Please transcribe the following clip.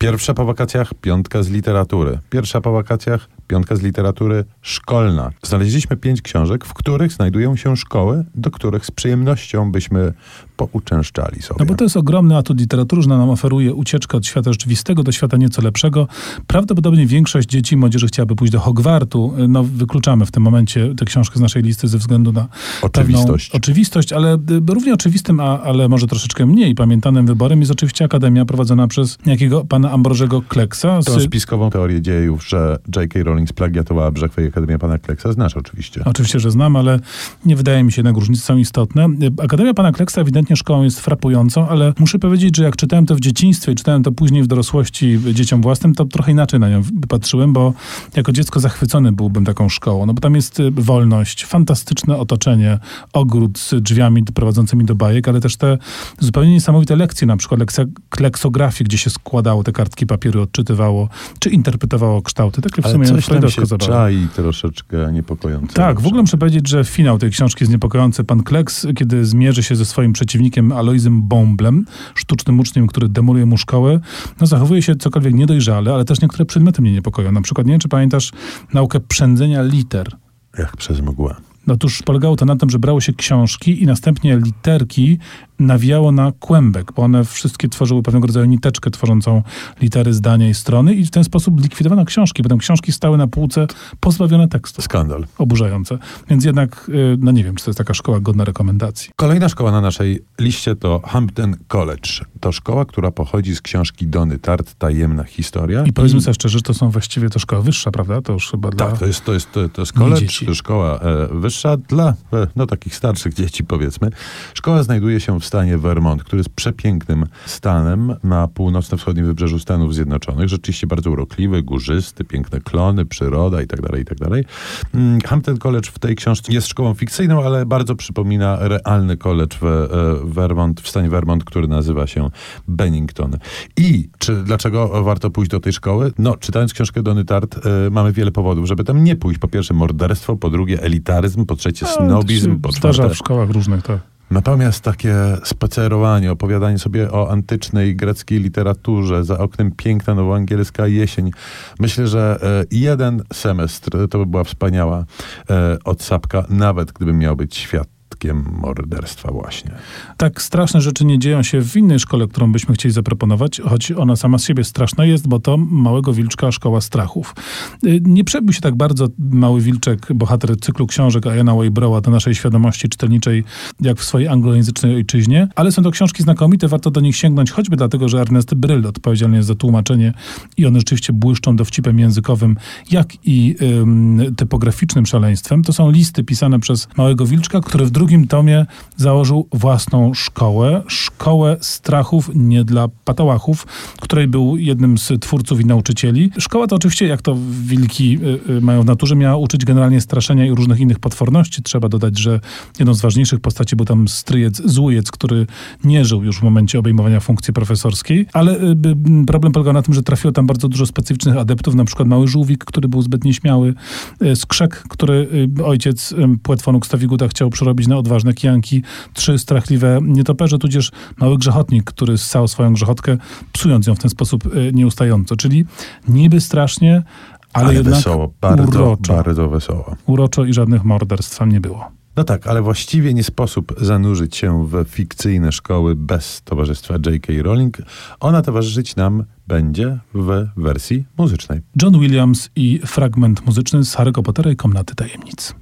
Pierwsza po wakacjach, piątka z literatury. Pierwsza po wakacjach, piątka z literatury szkolna. Znaleźliśmy pięć książek, w których znajdują się szkoły, do których z przyjemnością byśmy pouczęszczali sobie. No bo to jest ogromny atut literatury, że nam oferuje ucieczkę od świata rzeczywistego do świata nieco lepszego. Prawdopodobnie większość dzieci i młodzieży chciałaby pójść do Hogwartu. No wykluczamy w tym momencie tę książkę z naszej listy ze względu na Oczywistość. oczywistość, ale y, równie oczywistym, a, ale może troszeczkę mniej pamiętanym wyborem jest oczywiście Akademia prowadzona przez niejakiego pana Ambrożego Kleksa. Tą spiskową teorię dziejów, że J.K. Rowling splagiatowała Brzechwę i Akademię pana Kleksa, znasz oczywiście. Oczywiście, że znam, ale nie wydaje mi się, jednak różnice są istotne. Akademia pana Kleksa ewidentnie szkołą jest frapującą, ale muszę powiedzieć, że jak czytałem to w dzieciństwie i czytałem to później w dorosłości dzieciom własnym, to trochę inaczej na nią patrzyłem, bo jako dziecko zachwycony byłbym taką szkołą, no bo tam jest y, wolność, fantastyczne otoczenie, ogród z drzwiami prowadzącymi do bajek, ale też te zupełnie niesamowite lekcje, na przykład lekcja kleksografii, gdzie się składało te kartki papieru, odczytywało, czy interpretowało kształty. Takie w Ale sumie coś tam się zabawa. czai troszeczkę niepokojące. Tak, w ogóle muszę powiedzieć, że finał tej książki jest niepokojący. Pan Kleks, kiedy zmierzy się ze swoim przeciwnikiem Aloizem Bomblem, sztucznym uczniem, który demoluje mu szkołę, no zachowuje się cokolwiek niedojrzale, ale też niektóre przedmioty mnie niepokoją. Na przykład, nie wiem, czy pamiętasz naukę przędzenia liter. Jak przez mgłę. No Otóż polegało to na tym, że brało się książki i następnie literki nawijało na kłębek, bo one wszystkie tworzyły pewnego rodzaju niteczkę tworzącą litery, zdania i strony i w ten sposób likwidowano książki. Potem książki stały na półce pozbawione tekstu. Skandal. Oburzające. Więc jednak, y, no nie wiem, czy to jest taka szkoła godna rekomendacji. Kolejna szkoła na naszej liście to Hampton College. To szkoła, która pochodzi z książki Dony Tart, Tajemna historia. I powiedzmy sobie szczerze, że to są właściwie to szkoła wyższa, prawda? To już chyba dla... Tak, to jest, to jest, to, to jest college, to szkoła e, wyższa dla e, no, takich starszych dzieci, powiedzmy. Szkoła znajduje się w stanie Vermont, który jest przepięknym stanem na północno-wschodnim wybrzeżu Stanów Zjednoczonych. Rzeczywiście bardzo urokliwy, górzysty, piękne klony, przyroda i tak dalej, i tak dalej. Mm, Hampton College w tej książce jest szkołą fikcyjną, ale bardzo przypomina realny college w e, Vermont, w stanie Vermont, który nazywa się Bennington. I czy dlaczego warto pójść do tej szkoły? No, czytając książkę Dony Tart, e, mamy wiele powodów, żeby tam nie pójść. Po pierwsze morderstwo, po drugie elitaryzm, po trzecie No, snobizm, po czwarte w szkołach różnych, tak. Natomiast takie spacerowanie, opowiadanie sobie o antycznej greckiej literaturze, za oknem piękna nowoangielska jesień. Myślę, że e, jeden semestr to by była wspaniała e, odsapka, nawet gdybym miał być świadkiem morderstwa właśnie. Tak straszne rzeczy nie dzieją się w innej szkole, którą byśmy chcieli zaproponować, choć ona sama z siebie straszna jest, bo to Małego Wilczka Szkoła Strachów. Y, Nie przebił się tak bardzo Mały Wilczek, bohater cyklu książek Iana Waybrowa do naszej świadomości czytelniczej, jak w swojej anglojęzycznej ojczyźnie, ale są to książki znakomite, warto do nich sięgnąć, choćby dlatego, że Ernest Bryl odpowiedzialny jest za tłumaczenie i one rzeczywiście błyszczą dowcipem językowym, jak i ym, typograficznym szaleństwem. To są listy pisane przez Małego Wilczka, który w drugim tomie założył własną szkołę, szkołę strachów nie dla patałachów, której był jednym z twórców i nauczycieli. Szkoła to oczywiście, jak to wilki y, y, mają w naturze, miała uczyć generalnie straszenia i różnych innych potworności. Trzeba dodać, że jedną z ważniejszych postaci był tam stryjec Złujec, który nie żył już w momencie obejmowania funkcji profesorskiej, ale y, problem polegał na tym, że trafiło tam bardzo dużo specyficznych adeptów, na przykład mały żółwik, który był zbyt nieśmiały, skrzek, który ojciec Płetwonu Stawiguda chciał przerobić na odważne kijanki, trzy strachliwe nietoperze, tudzież mały grzechotnik, który ssał swoją grzechotkę, psując ją w ten sposób y, nieustająco. Czyli niby strasznie, ale, Ale, jednak wesoło, bardzo, uroczo. bardzo wesoło. uroczo i żadnych morderstw tam nie było. No tak, ale właściwie nie sposób zanurzyć się w fikcyjne szkoły bez towarzystwa J.K. Rowling. Ona towarzyszyć nam będzie w wersji muzycznej. John Williams i fragment muzyczny z Harry'ego Pottera i Komnaty Tajemnic.